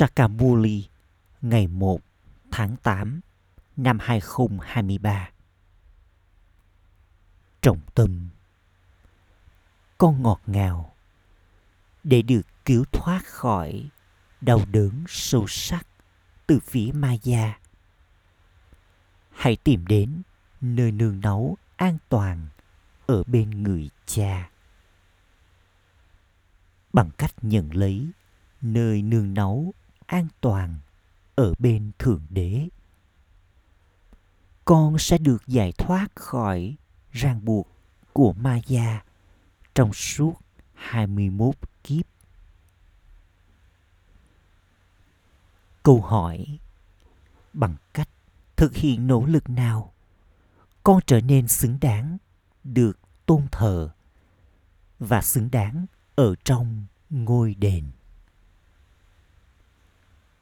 Sakamuli ngày 1 tháng 8 năm 2023. Trọng tâm Con ngọt ngào để được cứu thoát khỏi đau đớn sâu sắc từ phía Maya. Hãy tìm đến nơi nương náu an toàn ở bên người cha. Bằng cách nhận lấy nơi nương náu an toàn ở bên Thượng Đế. Con sẽ được giải thoát khỏi ràng buộc của ma gia trong suốt 21 kiếp. Câu hỏi, Bằng cách thực hiện nỗ lực nào, con trở nên xứng đáng được tôn thờ và xứng đáng ở trong ngôi đền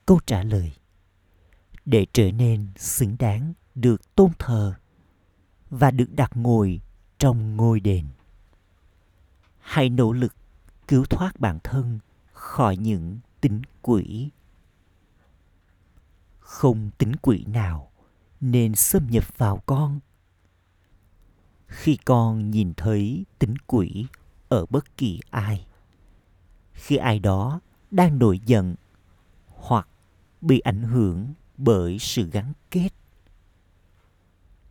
câu trả lời. Để trở nên xứng đáng được tôn thờ và được đặt ngồi trong ngôi đền. Hãy nỗ lực cứu thoát bản thân khỏi những tính quỷ. Không tính quỷ nào nên xâm nhập vào con. Khi con nhìn thấy tính quỷ ở bất kỳ ai, khi ai đó đang nổi giận hoặc bị ảnh hưởng bởi sự gắn kết.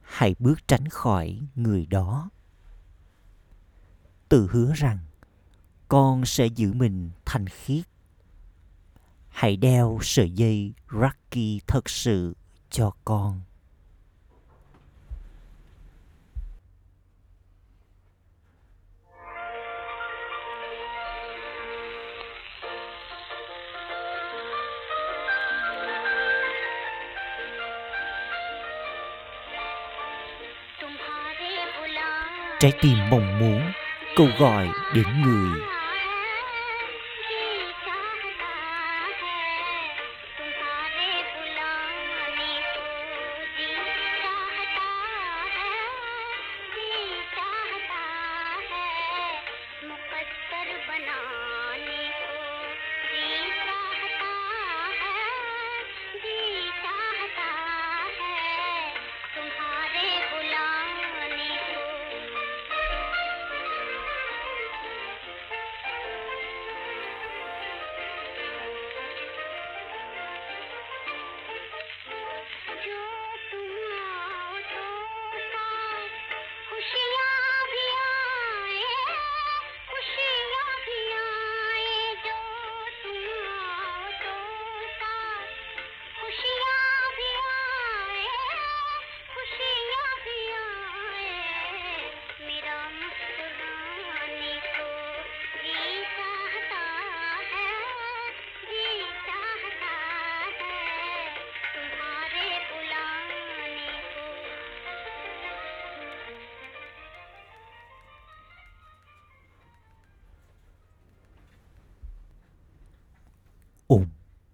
Hãy bước tránh khỏi người đó. Tự hứa rằng con sẽ giữ mình thanh khiết. Hãy đeo sợi dây Rocky thật sự cho con. Trái tim mong muốn câu gọi đến người.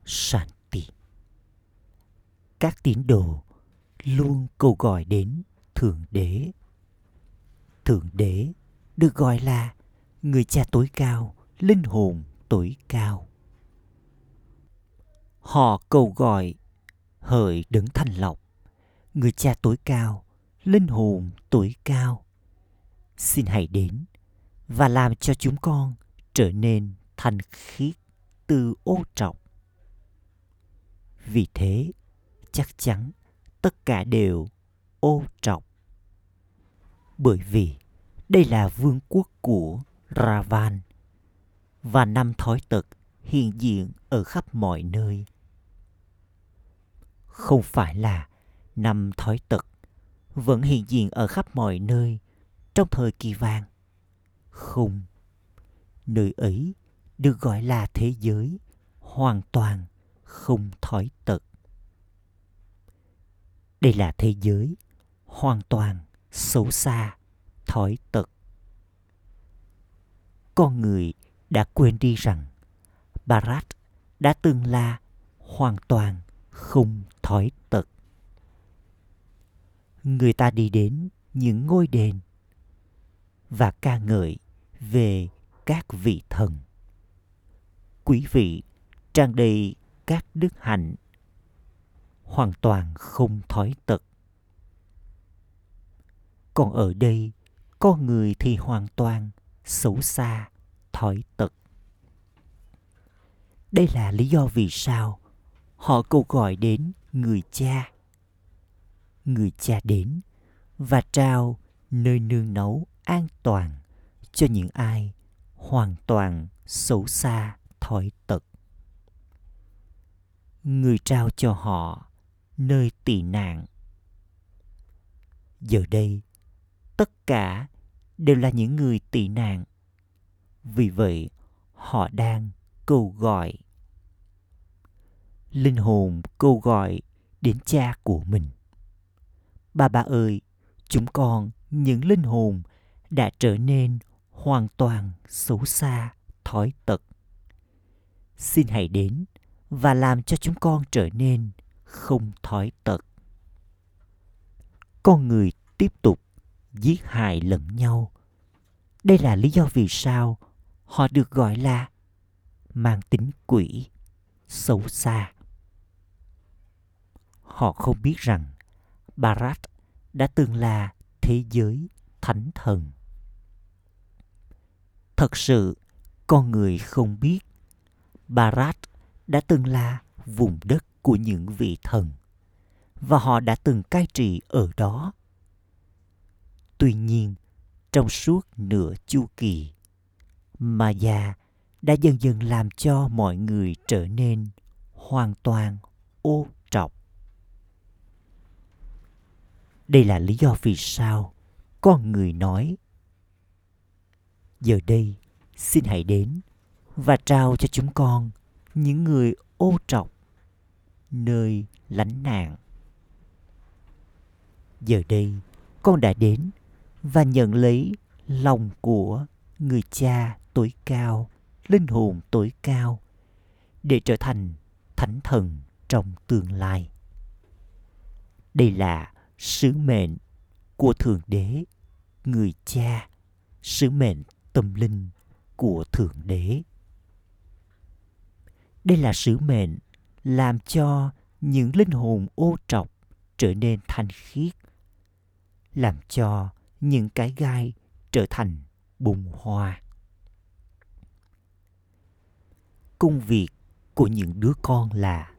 Shanti. Các tín đồ luôn cầu gọi đến Thượng Đế. Thượng Đế được gọi là người cha tối cao, linh hồn tối cao. Họ cầu gọi hỡi đấng thanh lọc, người cha tối cao, linh hồn tối cao. Xin hãy đến và làm cho chúng con trở nên thanh khiết từ ô trọng. Vì thế, chắc chắn tất cả đều ô trọng. Bởi vì đây là vương quốc của Ravan và năm thói tật hiện diện ở khắp mọi nơi. Không phải là năm thói tật vẫn hiện diện ở khắp mọi nơi trong thời kỳ vàng. Không, nơi ấy được gọi là thế giới hoàn toàn không thói tật đây là thế giới hoàn toàn xấu xa, thói tật con người đã quên đi rằng barat đã từng là hoàn toàn không thói tật người ta đi đến những ngôi đền và ca ngợi về các vị thần. Quý vị tràn đầy các đức hạnh. Hoàn toàn không thói tật. Còn ở đây con người thì hoàn toàn xấu xa, thói tật. Đây là lý do vì sao họ cầu gọi đến người cha. Người cha đến và trao nơi nương nấu an toàn cho những ai hoàn toàn xấu xa, thói tật người trao cho họ nơi tị nạn. Giờ đây, tất cả đều là những người tị nạn. Vì vậy, họ đang cầu gọi. Linh hồn câu gọi đến cha của mình. Ba ba ơi, chúng con, những linh hồn đã trở nên hoàn toàn xấu xa, thói tật. Xin hãy đến và làm cho chúng con trở nên không thói tật. Con người tiếp tục giết hại lẫn nhau. Đây là lý do vì sao họ được gọi là mang tính quỷ, xấu xa. Họ không biết rằng barat đã từng là thế giới thánh thần. Thật sự, con người không biết barat đã từng là vùng đất của những vị thần, và họ đã từng cai trị ở đó. Tuy nhiên, trong suốt nửa chu kỳ maya đã dần dần làm cho mọi người trở nên hoàn toàn ô trọc. Đây là lý do vì sao con người nói, giờ đây, xin hãy đến và trao cho chúng con những người ô trọc nơi lánh nạn. Giờ đây, con đã đến và nhận lấy lòng của người cha tối cao, linh hồn tối cao để trở thành thánh thần trong tương lai. Đây là sứ mệnh của thượng đế, người cha, sứ mệnh tâm linh của thượng đế đây là sứ mệnh làm cho những linh hồn ô trọc trở nên thanh khiết, làm cho những cái gai trở thành bùng hoa. Công việc của những đứa con là,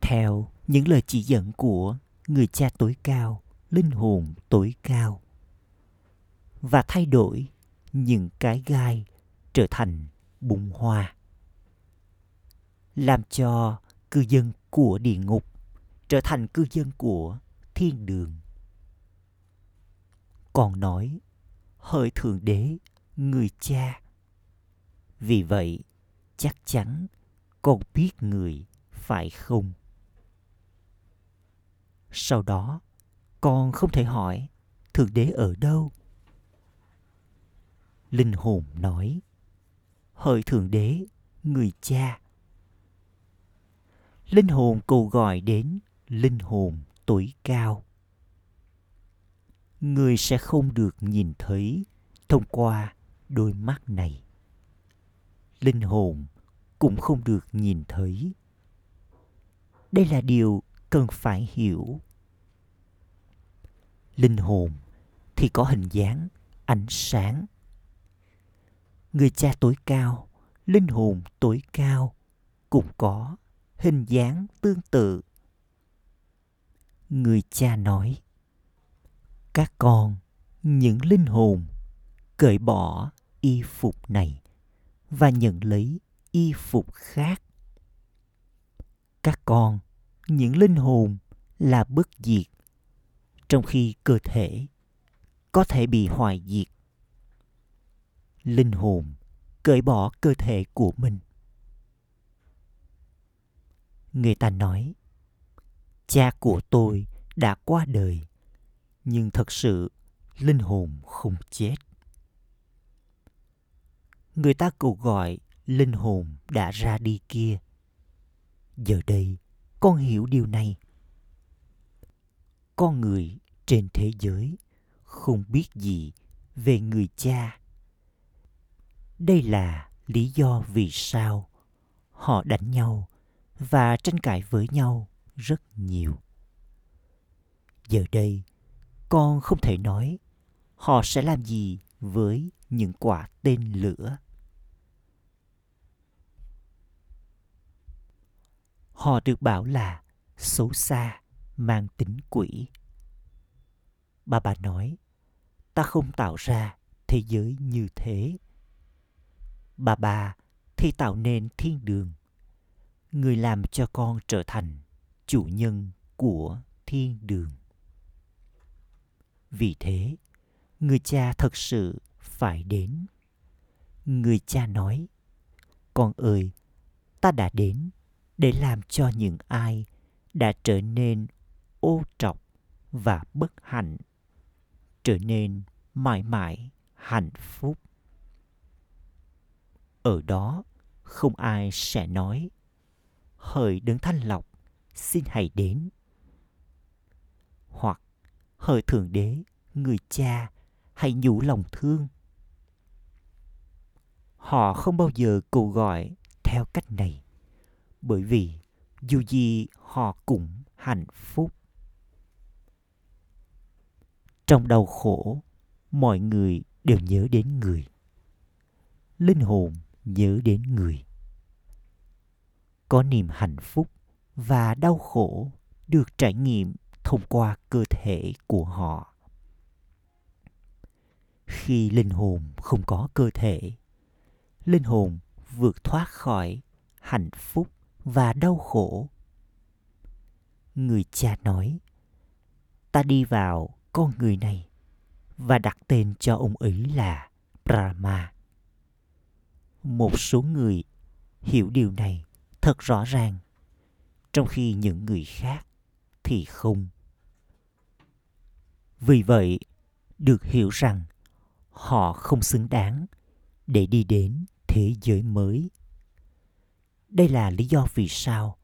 theo những lời chỉ dẫn của người cha tối cao, linh hồn tối cao, và thay đổi những cái gai trở thành bùng hoa làm cho cư dân của địa ngục trở thành cư dân của thiên đường. Còn nói, hỡi thượng đế, người cha. Vì vậy, chắc chắn con biết người, phải không? Sau đó, con không thể hỏi, thượng đế ở đâu? Linh hồn nói, hỡi thượng đế, người cha linh hồn cầu gọi đến linh hồn tối cao. Người sẽ không được nhìn thấy thông qua đôi mắt này. Linh hồn cũng không được nhìn thấy. Đây là điều cần phải hiểu. Linh hồn thì có hình dáng, ánh sáng. Người cha tối cao, linh hồn tối cao cũng có hình dáng tương tự. Người cha nói, các con, những linh hồn cởi bỏ y phục này và nhận lấy y phục khác. Các con, những linh hồn là bất diệt, trong khi cơ thể có thể bị hoại diệt. Linh hồn cởi bỏ cơ thể của mình người ta nói, cha của tôi đã qua đời, nhưng thật sự linh hồn không chết. Người ta cầu gọi linh hồn đã ra đi kia. Giờ đây, con hiểu điều này. Con người trên thế giới không biết gì về người cha. Đây là lý do vì sao họ đánh nhau và tranh cãi với nhau rất nhiều. Giờ đây, con không thể nói họ sẽ làm gì với những quả tên lửa. Họ được bảo là xấu xa, mang tính quỷ. Bà bà nói, ta không tạo ra thế giới như thế. Bà bà thì tạo nên thiên đường. Người làm cho con trở thành chủ nhân của thiên đường. Vì thế, người cha thật sự phải đến. Người cha nói, con ơi, ta đã đến để làm cho những ai đã trở nên ô trọc và bất hạnh trở nên mãi mãi hạnh phúc ở đó không ai sẽ nói hỡi đấng thanh lọc, xin hãy đến. Hoặc, hỡi thượng đế, người cha, hãy nhủ lòng thương. Họ không bao giờ cầu gọi theo cách này, bởi vì dù gì họ cũng hạnh phúc. Trong đau khổ, mọi người đều nhớ đến người. Linh hồn nhớ đến người có niềm hạnh phúc và đau khổ được trải nghiệm thông qua cơ thể của họ. Khi linh hồn không có cơ thể, linh hồn vượt thoát khỏi hạnh phúc và đau khổ. Người cha nói, ta đi vào con người này và đặt tên cho ông ấy là brahma. Một số người hiểu điều này thật rõ ràng. Trong khi những người khác thì không. Vì vậy, được hiểu rằng họ không xứng đáng để đi đến thế giới mới. Đây là lý do vì sao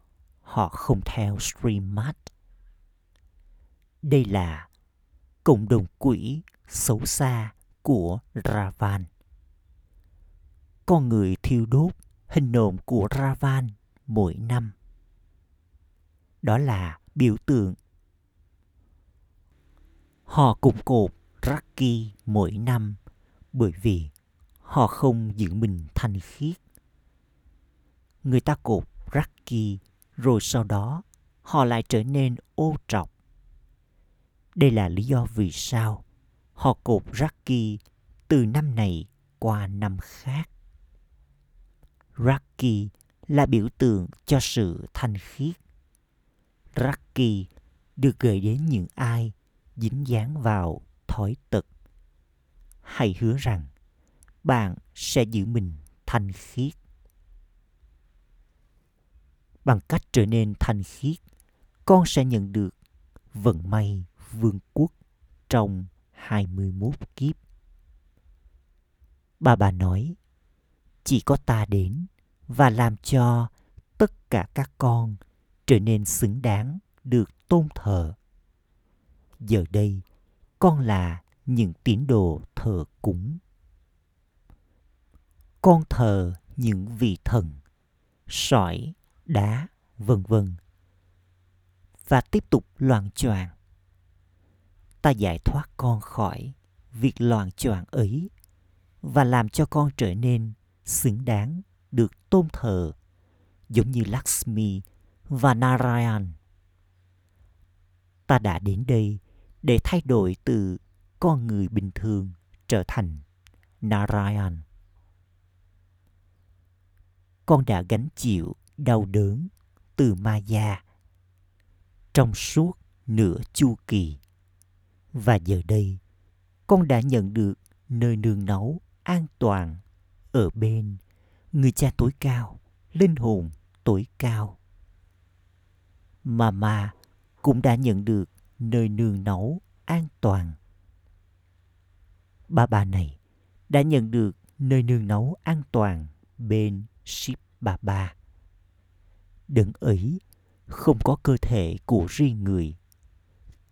họ không theo streammart đây là cộng đồng quỷ xấu xa của ravan. Con người thiêu đốt hình nộm của Ravan mỗi năm. Đó là biểu tượng. Họ cùng cột Raki mỗi năm bởi vì họ không giữ mình thanh khiết. Người ta cột Raki rồi sau đó họ lại trở nên ô trọc. Đây là lý do vì sao họ cột Raki từ năm này qua năm khác. Raki là biểu tượng cho sự thanh khiết. Raki được gửi đến những ai dính dáng vào thói tật. Hãy hứa rằng bạn sẽ giữ mình thanh khiết. Bằng cách trở nên thanh khiết, con sẽ nhận được vận may vương quốc trong 21 kiếp. Bà bà nói, chỉ có ta đến và làm cho tất cả các con trở nên xứng đáng được tôn thờ. Giờ đây, con là những tín đồ thờ cúng. Con thờ những vị thần, sỏi, đá, vân vân. Và tiếp tục loạn choạng. Ta giải thoát con khỏi việc loạn choạng ấy và làm cho con trở nên xứng đáng tôn thờ giống như Lakshmi và Narayan. Ta đã đến đây để thay đổi từ con người bình thường trở thành Narayan. Con đã gánh chịu đau đớn từ Maya trong suốt nửa chu kỳ. Và giờ đây, con đã nhận được nơi nương náu an toàn ở bên người cha tối cao, linh hồn tối cao. Mama cũng đã nhận được nơi nương náu an toàn. Ba bà này đã nhận được nơi nương náu an toàn bên Ship bà bà. Đấng ấy không có cơ thể của riêng người.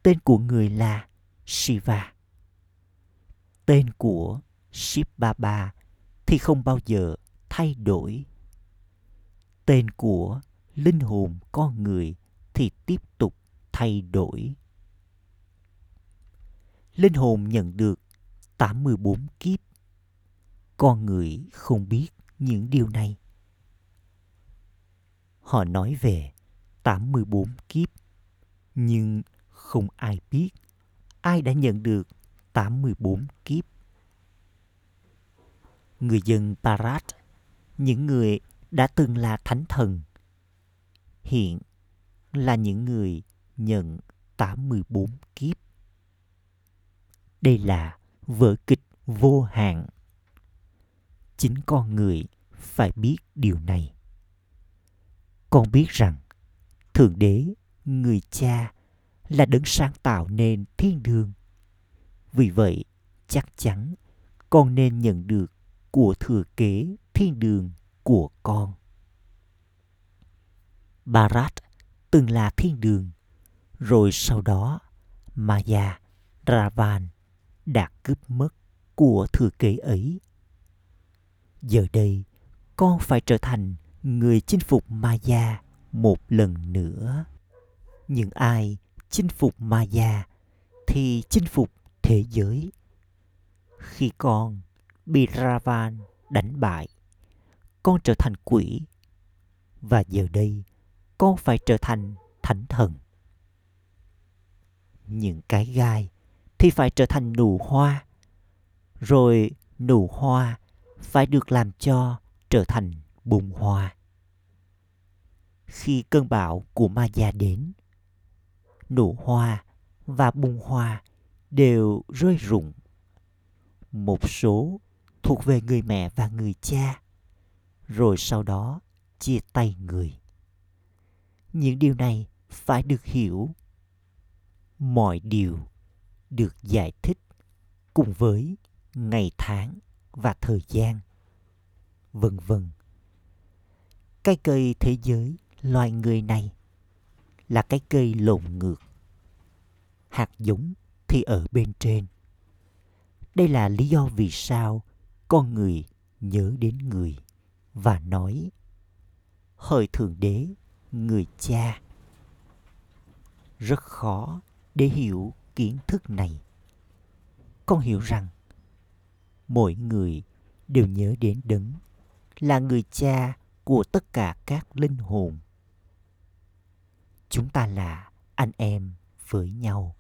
Tên của người là Shiva. Tên của Ship Baba thì không bao giờ thay đổi tên của linh hồn con người thì tiếp tục thay đổi. Linh hồn nhận được 84 kiếp. Con người không biết những điều này. Họ nói về 84 kiếp, nhưng không ai biết ai đã nhận được 84 kiếp. Người dân Parat, những người đã từng là thánh thần, hiện là những người nhận 84 kiếp. Đây là vở kịch vô hạn. Chính con người phải biết điều này. Con biết rằng Thượng Đế, người cha là đấng sáng tạo nên thiên đường. Vì vậy, chắc chắn con nên nhận được của thừa kế thiên đường của con. Barat từng là thiên đường, rồi sau đó Maya, Ravan đã cướp mất của thừa kế ấy. Giờ đây, con phải trở thành người chinh phục Maya một lần nữa. Những ai chinh phục Maya thì chinh phục thế giới. Khi con bị Ravan đánh bại, con trở thành quỷ. Và giờ đây, con phải trở thành thánh thần. Những cái gai thì phải trở thành nụ hoa. Rồi nụ hoa phải được làm cho trở thành bùng hoa. Khi cơn bão của ma già đến, nụ hoa và bung hoa đều rơi rụng. Một số thuộc về người mẹ và người cha, rồi sau đó chia tay người. Những điều này phải được hiểu. Mọi điều được giải thích cùng với ngày tháng và thời gian, vân vân cái cây thế giới loài người này là cái cây lộn ngược hạt giống thì ở bên trên đây là lý do vì sao con người nhớ đến người và nói hỡi thượng đế, người cha. Rất khó để hiểu kiến thức này. Con hiểu rằng, mỗi người đều nhớ đến đấng là người cha của tất cả các linh hồn. Chúng ta là anh em với nhau.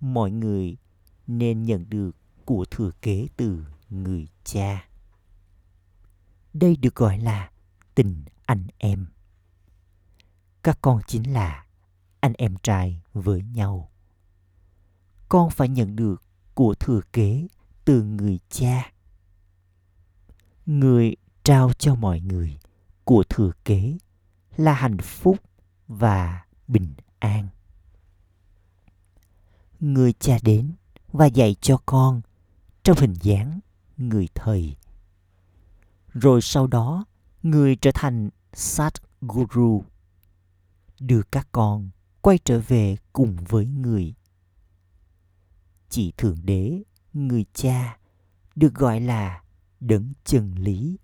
Mọi người nên nhận được của thừa kế từ người cha đây được gọi là tình anh em. Các con chính là anh em trai với nhau. Con phải nhận được của thừa kế từ người cha. Người trao cho mọi người của thừa kế là hạnh phúc và bình an. Người cha đến và dạy cho con trong hình dáng người thầy rồi sau đó, người trở thành sát guru đưa các con quay trở về cùng với người. Chỉ thượng đế, người cha, được gọi là đấng chân lý.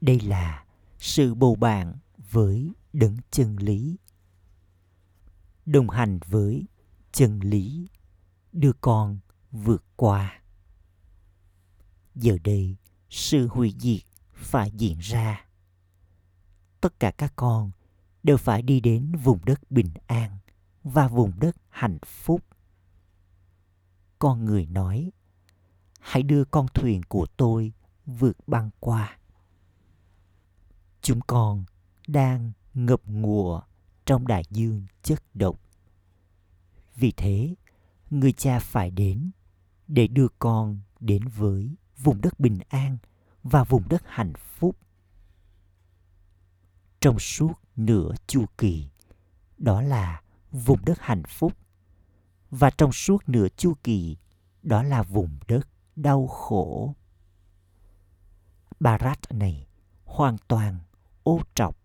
Đây là sự bầu bạn với đấng chân lý. Đồng hành với chân lý, đưa con vượt qua. Giờ đây sự hủy diệt phải diễn ra. Tất cả các con đều phải đi đến vùng đất bình an và vùng đất hạnh phúc. Con người nói, hãy đưa con thuyền của tôi vượt băng qua. Chúng con đang ngập ngụa trong đại dương chất độc. Vì thế, người cha phải đến để đưa con đến với vùng đất bình an và vùng đất hạnh phúc. Trong suốt nửa chu kỳ, đó là vùng đất hạnh phúc. Và trong suốt nửa chu kỳ, đó là vùng đất đau khổ. Barat này hoàn toàn ô trọc.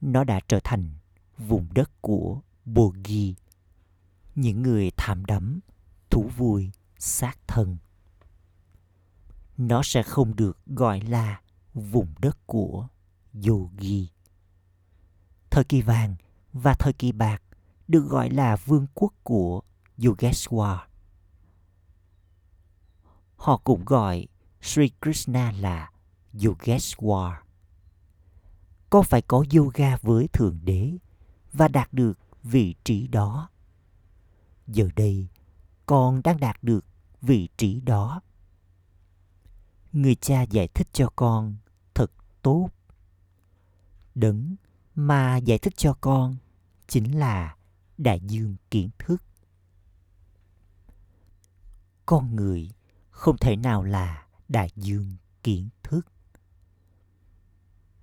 Nó đã trở thành vùng đất của bogi những người tham đắm thú vui sát thân nó sẽ không được gọi là vùng đất của Yogi. Thời kỳ vàng và thời kỳ bạc được gọi là vương quốc của Yogeshwar. Họ cũng gọi Sri Krishna là Yogeshwar. Con phải có yoga với Thượng Đế và đạt được vị trí đó. Giờ đây, con đang đạt được vị trí đó. Người cha giải thích cho con thật tốt. Đấng mà giải thích cho con chính là đại dương kiến thức. Con người không thể nào là đại dương kiến thức.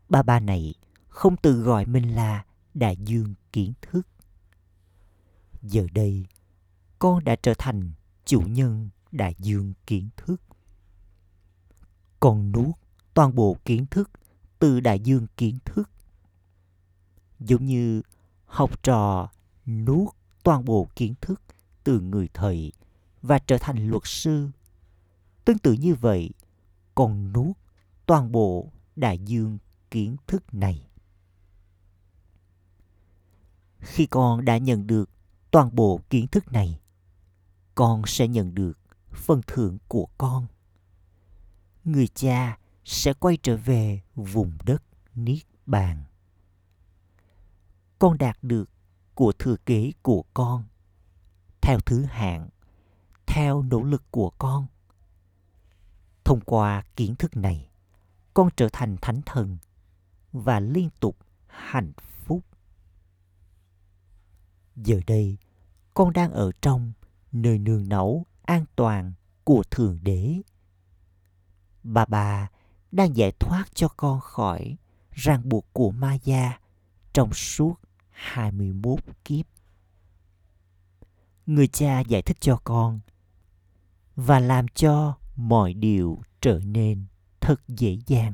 Ba ba này không tự gọi mình là đại dương kiến thức. Giờ đây, con đã trở thành chủ nhân đại dương kiến thức. Con nuốt toàn bộ kiến thức từ đại dương kiến thức. Giống như học trò nuốt toàn bộ kiến thức từ người thầy và trở thành luật sư. Tương tự như vậy, con nuốt toàn bộ đại dương kiến thức này. Khi con đã nhận được toàn bộ kiến thức này, con sẽ nhận được phần thưởng của con. Người cha sẽ quay trở về vùng đất Niết Bàn. Con đạt được của thừa kế của con. Theo thứ hạng, theo nỗ lực của con. Thông qua kiến thức này, con trở thành thánh thần và liên tục hạnh phúc. Giờ đây, con đang ở trong nơi nương náu an toàn của thượng đế bà bà đang giải thoát cho con khỏi ràng buộc của ma gia trong suốt 21 kiếp. Người cha giải thích cho con và làm cho mọi điều trở nên thật dễ dàng.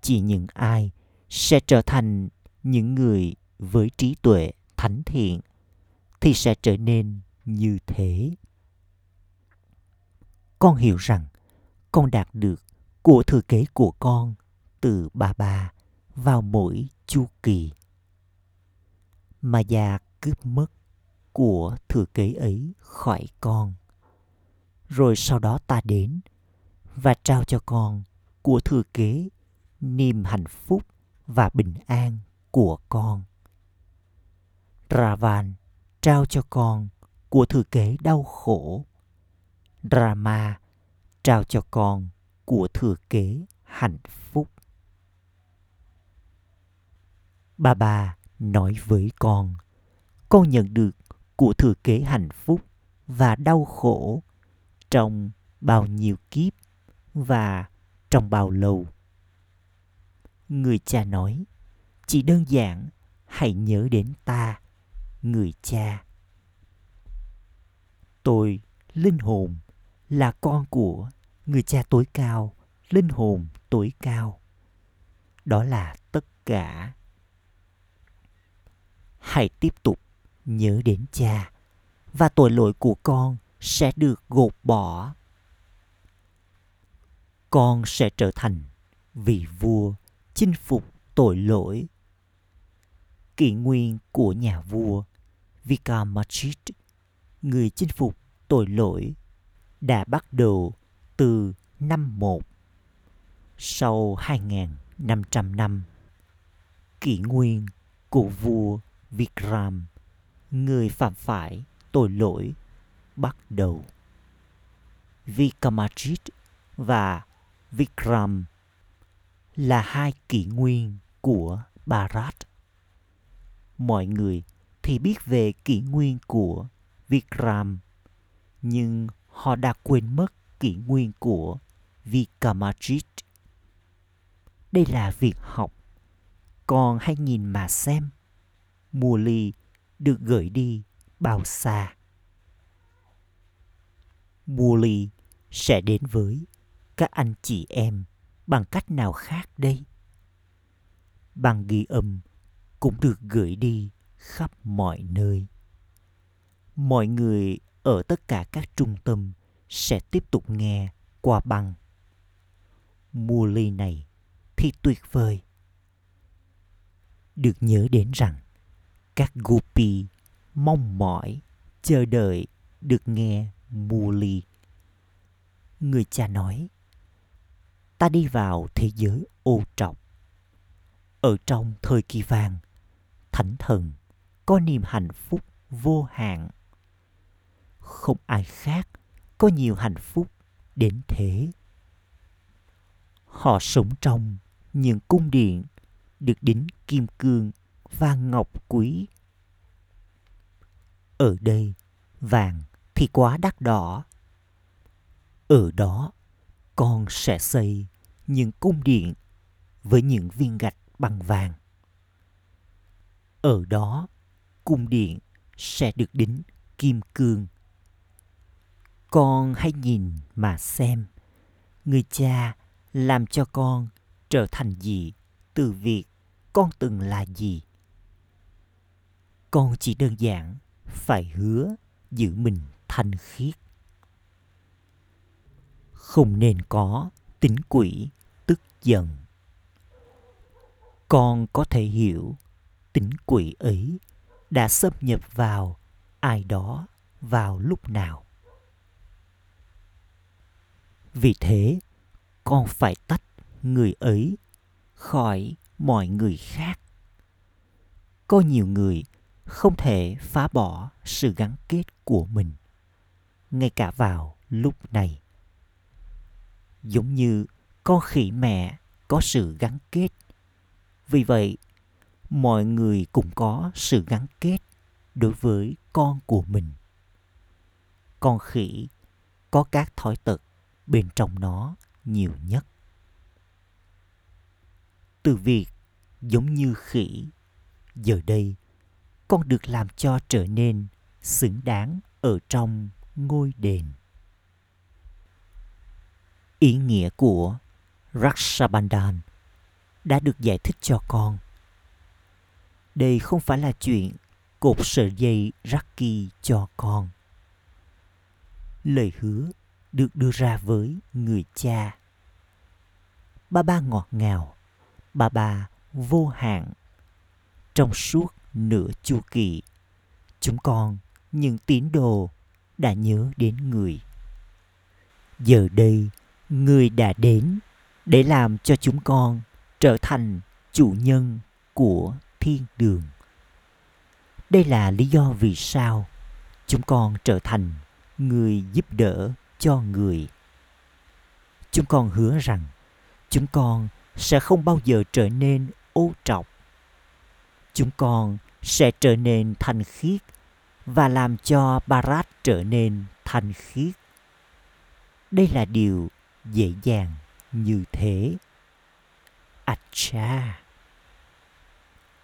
Chỉ những ai sẽ trở thành những người với trí tuệ thánh thiện thì sẽ trở nên như thế. Con hiểu rằng con đạt được của thừa kế của con từ bà bà vào mỗi chu kỳ mà già cướp mất của thừa kế ấy khỏi con. Rồi sau đó ta đến và trao cho con của thừa kế niềm hạnh phúc và bình an của con. Ravan trao cho con của thừa kế đau khổ. Rama trao cho con của thừa kế hạnh phúc. Bà bà nói với con con nhận được của thừa kế hạnh phúc và đau khổ trong bao nhiêu kiếp và trong bao lâu người cha nói, chỉ đơn giản hãy nhớ đến ta, người cha tôi linh hồn là con của người cha tối cao linh hồn tối cao. Đó là tất cả. Hãy tiếp tục nhớ đến cha và tội lỗi của con sẽ được gột bỏ. Con sẽ trở thành vị vua chinh phục tội lỗi. Kỷ nguyên của nhà vua Vikamachit, người chinh phục tội lỗi, đã bắt đầu từ năm 1. Sau 2.500 năm, kỷ nguyên của vua Vikram, người phạm phải tội lỗi, bắt đầu. Vikramadit và Vikram là hai kỷ nguyên của Bharat. Mọi người thì biết về kỷ nguyên của Vikram, nhưng họ đã quên mất kỷ nguyên của Vikamajit. Đây là việc học. Còn hãy nhìn mà xem mùa ly được gửi đi bao xa. Mùa ly sẽ đến với các anh chị em bằng cách nào khác đây? Bằng ghi âm cũng được gửi đi khắp mọi nơi. Mọi người ở tất cả các trung tâm sẽ tiếp tục nghe qua băng. Mua ly này thì tuyệt vời được nhớ đến rằng các gopi mong mỏi chờ đợi được nghe Muli. Người cha nói, ta đi vào thế giới ô trọc. Ở trong thời kỳ vàng, thánh thần có niềm hạnh phúc vô hạn. Không ai khác có nhiều hạnh phúc đến thế. Họ sống trong những cung điện được đính kim cương và ngọc quý. Ở đây, vàng thì quá đắt đỏ. Ở đó, con sẽ xây những cung điện với những viên gạch bằng vàng. Ở đó, cung điện sẽ được đính kim cương. Con hãy nhìn mà xem, người cha làm cho con trở thành gì từ việc con từng là gì. Con chỉ đơn giản phải hứa giữ mình thanh khiết. Không nên có tính quỷ tức giận. Con có thể hiểu tính quỷ ấy đã xâm nhập vào ai đó vào lúc nào. Vì thế, con phải tách người ấy khỏi mọi người khác. Có nhiều người không thể phá bỏ sự gắn kết của mình ngay cả vào lúc này. Giống như con khỉ mẹ có sự gắn kết. Vì vậy mọi người cũng có sự gắn kết đối với con của mình. Con khỉ có các thói tật bên trong nó nhiều nhất từ việc giống như khỉ, giờ đây con được làm cho trở nên xứng đáng ở trong ngôi đền ý nghĩa của Rakshabandhan đã được giải thích cho con. Đây không phải là chuyện cột sợi dây Raki cho con. Lời hứa được đưa ra với người cha. Ba ba ngọt ngào, ba ba vô hạn. Trong suốt nửa chu kỳ, chúng con, những tín đồ, đã nhớ đến người. Giờ đây, người đã đến để làm cho chúng con trở thành chủ nhân của thiên đường. Đây là lý do vì sao chúng con trở thành người giúp đỡ cho người. Chúng con hứa rằng chúng con sẽ không bao giờ trở nên ô trọc. Chúng con sẽ trở nên thanh khiết và làm cho Barat trở nên thanh khiết. Đây là điều dễ dàng như thế. Acha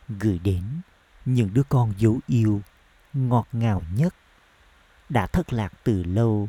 gửi đến những đứa con dấu yêu ngọt ngào nhất đã thất lạc từ lâu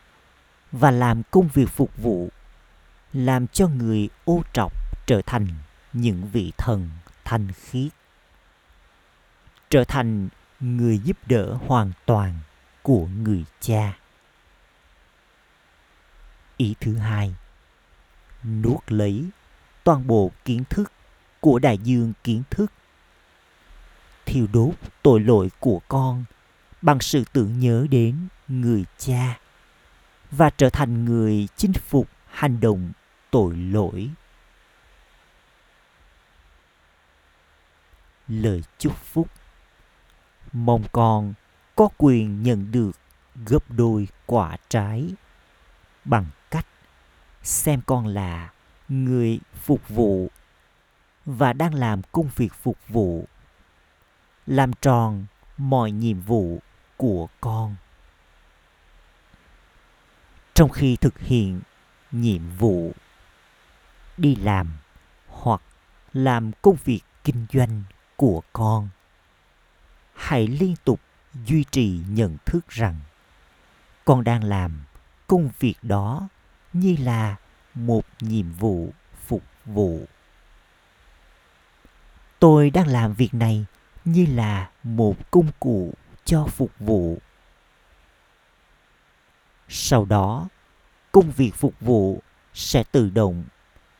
và làm công việc phục vụ, làm cho người ô trọc trở thành những vị thần thanh khiết, trở thành người giúp đỡ hoàn toàn của người cha. Ý thứ hai, nuốt lấy toàn bộ kiến thức của đại dương kiến thức. Thiêu đốt tội lỗi của con bằng sự tưởng nhớ đến người cha và trở thành người chinh phục hành động tội lỗi. Lời chúc phúc. Mong con có quyền nhận được gấp đôi quả trái bằng cách xem con là người phục vụ và đang làm công việc phục vụ, làm tròn mọi nhiệm vụ của con trong khi thực hiện nhiệm vụ đi làm hoặc làm công việc kinh doanh của con. Hãy liên tục duy trì nhận thức rằng con đang làm công việc đó như là một nhiệm vụ phục vụ. Tôi đang làm việc này như là một công cụ cho phục vụ. Sau đó công việc phục vụ sẽ tự động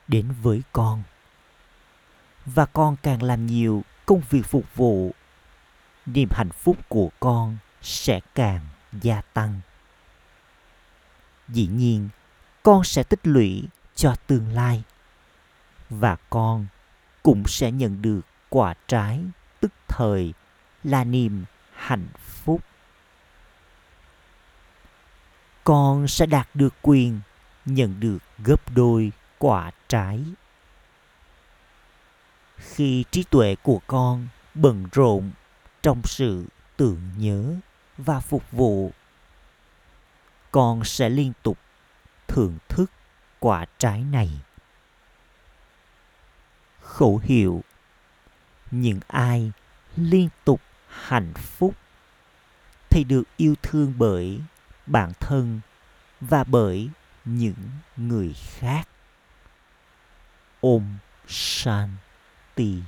đến với con. Và con càng làm nhiều công việc phục vụ, niềm hạnh phúc của con sẽ càng gia tăng. Dĩ nhiên, con sẽ tích lũy cho tương lai và con cũng sẽ nhận được quả trái tức thời là niềm hạnh phúc con sẽ đạt được quyền nhận được gấp đôi quả trái. Khi trí tuệ của con bận rộn trong sự tưởng nhớ và phục vụ, con sẽ liên tục thưởng thức quả trái này. Khẩu hiệu, những ai liên tục hạnh phúc thì được yêu thương bởi bản thân và bởi những người khác. Om Shanti.